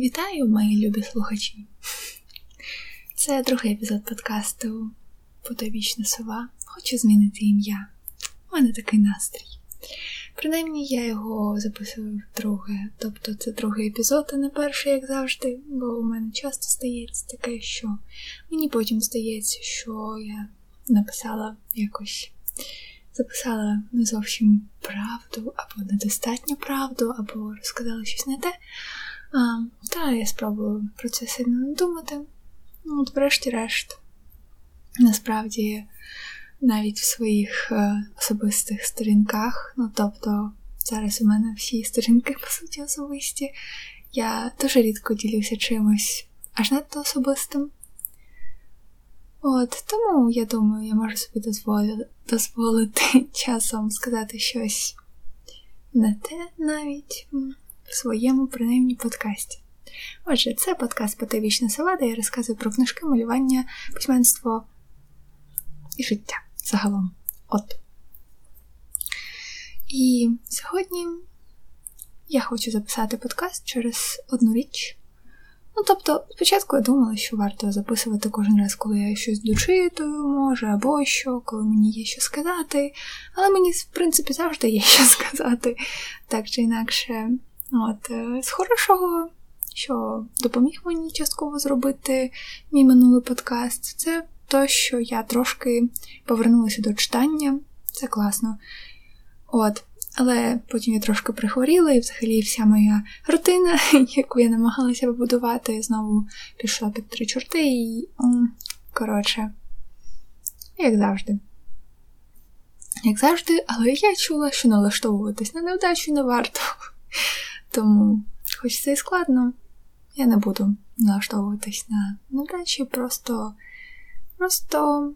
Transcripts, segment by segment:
Вітаю, мої любі слухачі! Це другий епізод подкасту Потойбічна сова. Хочу змінити ім'я. У мене такий настрій. Принаймні я його записую вдруге. Тобто це другий епізод, а не перший, як завжди, бо у мене часто стається таке, що мені потім здається, що я написала якось. Записала не зовсім правду, або недостатньо правду, або розказала щось не те. А, Та я спробую про це сильно не думати. Ну, от, врешті-решт, насправді, навіть в своїх е, особистих сторінках, ну тобто, зараз у мене всі сторінки, по суті, особисті, я дуже рідко ділюся чимось аж надто особистим. От, тому я думаю, я можу собі дозволити, дозволити часом сказати щось не те навіть в своєму принаймні подкасті. Отже, це подкаст Потовічна села, де я розказую про книжки, малювання, письменство і життя загалом. От. І сьогодні я хочу записати подкаст через одну річ. Ну, тобто, спочатку я думала, що варто записувати кожен раз, коли я щось дочитую, може, або що, коли мені є що сказати. Але мені, в принципі, завжди є що сказати, так чи інакше. От, е, З хорошого, що допоміг мені частково зробити мій минулий подкаст, це то, що я трошки повернулася до читання. Це класно. От. Але потім я трошки прихворіла, і взагалі вся моя рутина, яку я намагалася побудувати, знову пішла під три чорти, і, коротше, як завжди. Як завжди, але я чула, що налаштовуватись на невдачу не варто. Тому, хоч це і складно, я не буду налаштовуватись на невдачі, просто, просто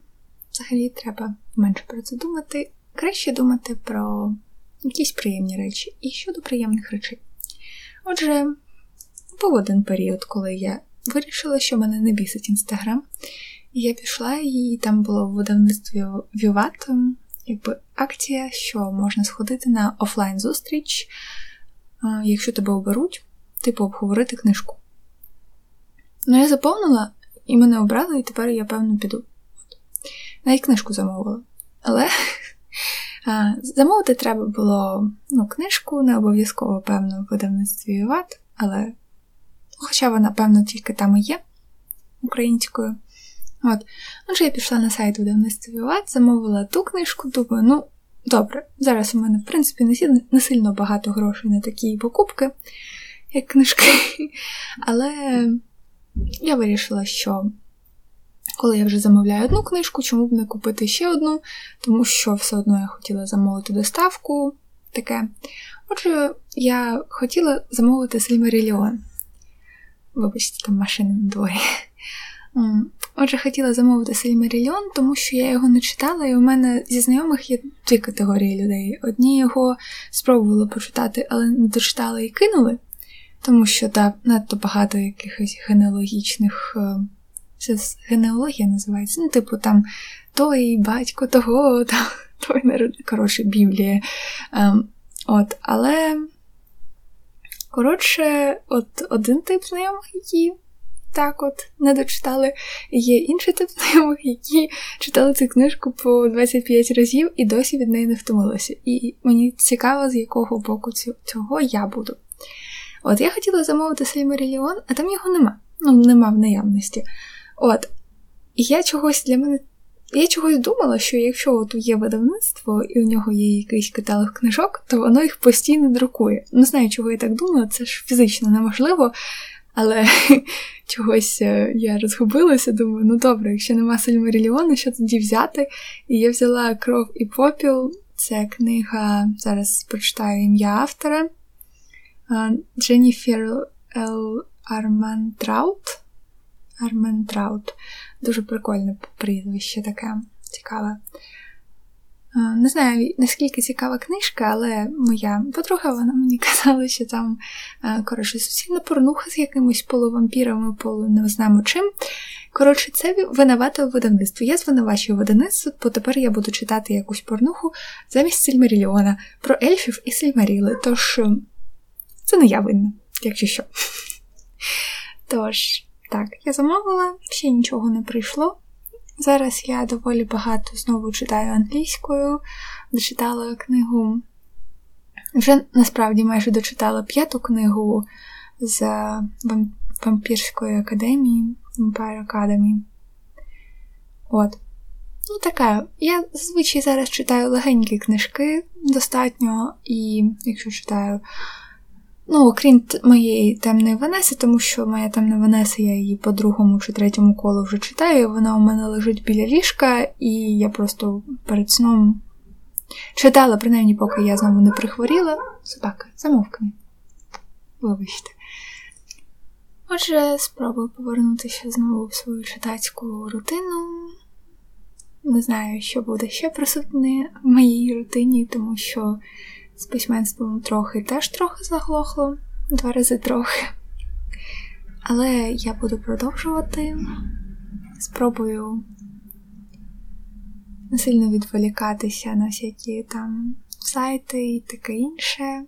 взагалі треба менше про це думати. Краще думати про якісь приємні речі і щодо приємних речей. Отже, був один період, коли я вирішила, що мене не бісить інстаграм, і я пішла, і там було в видавництві Віват, якби акція, що можна сходити на офлайн-зустріч, якщо тебе оберуть, типу обговорити книжку. Ну, я заповнила, і мене обрали, і тепер я, певно, піду. Навіть книжку замовила. Але Замовити треба було ну, книжку, не обов'язково, певно, в видавництві ВАТ, але хоча вона, певно, тільки там і є українською. От. Отже, я пішла на сайт видавництва ВАТ, замовила ту книжку, думаю, ну, добре, зараз у мене, в принципі, не сильно багато грошей на такі покупки, як книжки. Але я вирішила, що коли я вже замовляю одну книжку, чому б не купити ще одну, тому що все одно я хотіла замовити доставку. таке. Отже, я хотіла замовити Сильмаріліон. Вибачте, там машина на. Отже, хотіла замовити Сильмаріліон, тому що я його не читала, і у мене зі знайомих є дві категорії людей. Одні його спробували почитати, але не дочитали і кинули, тому що так, надто багато якихось генеалогічних е, це генеалогія називається. Ну, типу, там той батько того, там, той народ, коротше, Біблія. Ем, от, Але, коротше, от один тип знайомих, які так от не дочитали, є інший тип знайомих, які читали цю книжку по 25 разів і досі від неї не втомилися. І мені цікаво, з якого боку цього я буду. От я хотіла замовити Сельмаріліон, а там його нема. Ну, нема в наявності. От. Я чогось для мене. Я чогось думала, що якщо от є видавництво і у нього є якийсь каталог книжок, то воно їх постійно друкує. Не знаю, чого я так думала, це ж фізично неможливо, але чогось е, я розгубилася, думаю, ну добре, якщо нема Сальмаріліона, що тоді взяти? І я взяла кров і попіл. Це книга, зараз прочитаю ім'я автора Дженніфер Л. Армантраут. Арментраут. Дуже прикольне прізвище таке цікаве. Не знаю, наскільки цікава книжка, але моя подруга вона мені казала, що там коротше, суцільна порнуха з якимось полувампірами, полу чим. Коротше, це винувате видавництво. Я звинувачую видавництво, бо тепер я буду читати якусь порнуху замість Сильмаріліона про ельфів і Сильмаріли. Тож це не я винна, якщо що. Тож, так, я замовила, ще нічого не прийшло. Зараз я доволі багато знову читаю англійською, дочитала книгу. Вже насправді майже дочитала п'яту книгу з вампірської академії Vampire Academy. От. Ну, така. Я зазвичай зараз читаю легенькі книжки достатньо, і якщо читаю Ну, окрім моєї темної Ванеси, тому що моя темна Ванеса, я її по другому чи третьому колу вже читаю, вона у мене лежить біля ліжка, і я просто перед сном читала, принаймні, поки я знову не прихворіла. Собака, замовкни. Вибачте. Отже, спробую повернутися знову в свою читацьку рутину. Не знаю, що буде ще присутне в моїй рутині, тому що з письменством трохи теж трохи заглохло, два рази трохи. Але я буду продовжувати. Спробую не сильно відволікатися на всякі там сайти і таке інше.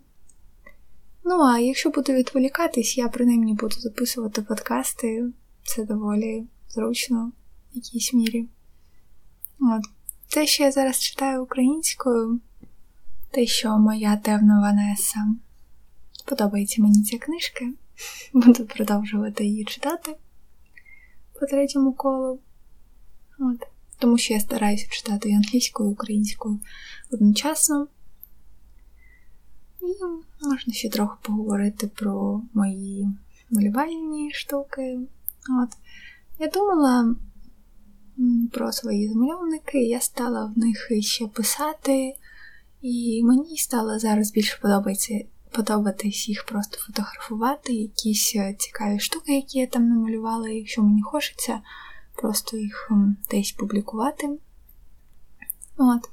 Ну, а якщо буду відволікатись, я принаймні буду записувати подкасти. Це доволі зручно в якійсь мірі. От. Те, що я зараз читаю українською, те, що моя темна Ванеса. Подобається мені ця книжка. Буду продовжувати її читати по третьому колу. От. Тому що я стараюся читати і англійською, і українською одночасно. І можна ще трохи поговорити про мої малювальні штуки. От. Я думала про свої замальовники, я стала в них ще писати. І мені стало зараз більше подобається подобатись їх просто фотографувати, якісь е, цікаві штуки, які я там намалювала, якщо мені хочеться, просто їх десь публікувати. От.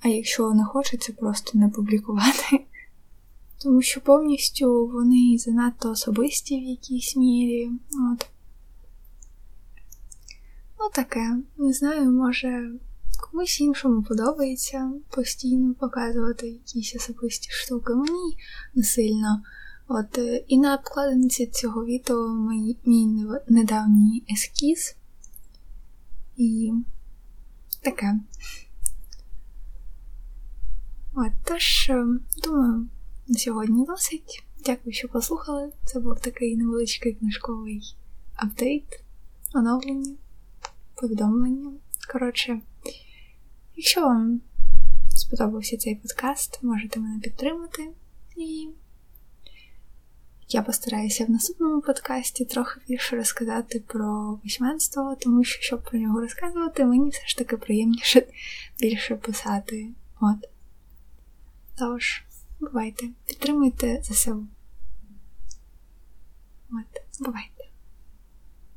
А якщо не хочеться, просто не публікувати. Тому що повністю вони занадто особисті в якійсь мірі. От. Ну, таке. Не знаю, може. Комусь іншому подобається постійно показувати якісь особисті штуки. Мені не сильно. От, е, І на обкладинці цього відео мій, мій недавній ескіз. І таке. От, Тож, е, думаю, на сьогодні досить. Дякую, що послухали. Це був такий невеличкий книжковий апдейт, оновлення, повідомлення. Коротше. Якщо вам сподобався цей подкаст, можете мене підтримати. І я постараюся в наступному подкасті трохи більше розказати про письменство, тому що, щоб про нього розказувати, мені все ж таки приємніше більше писати. От. Тож, бувайте, підтримуйте ЗСУ. От, бувайте.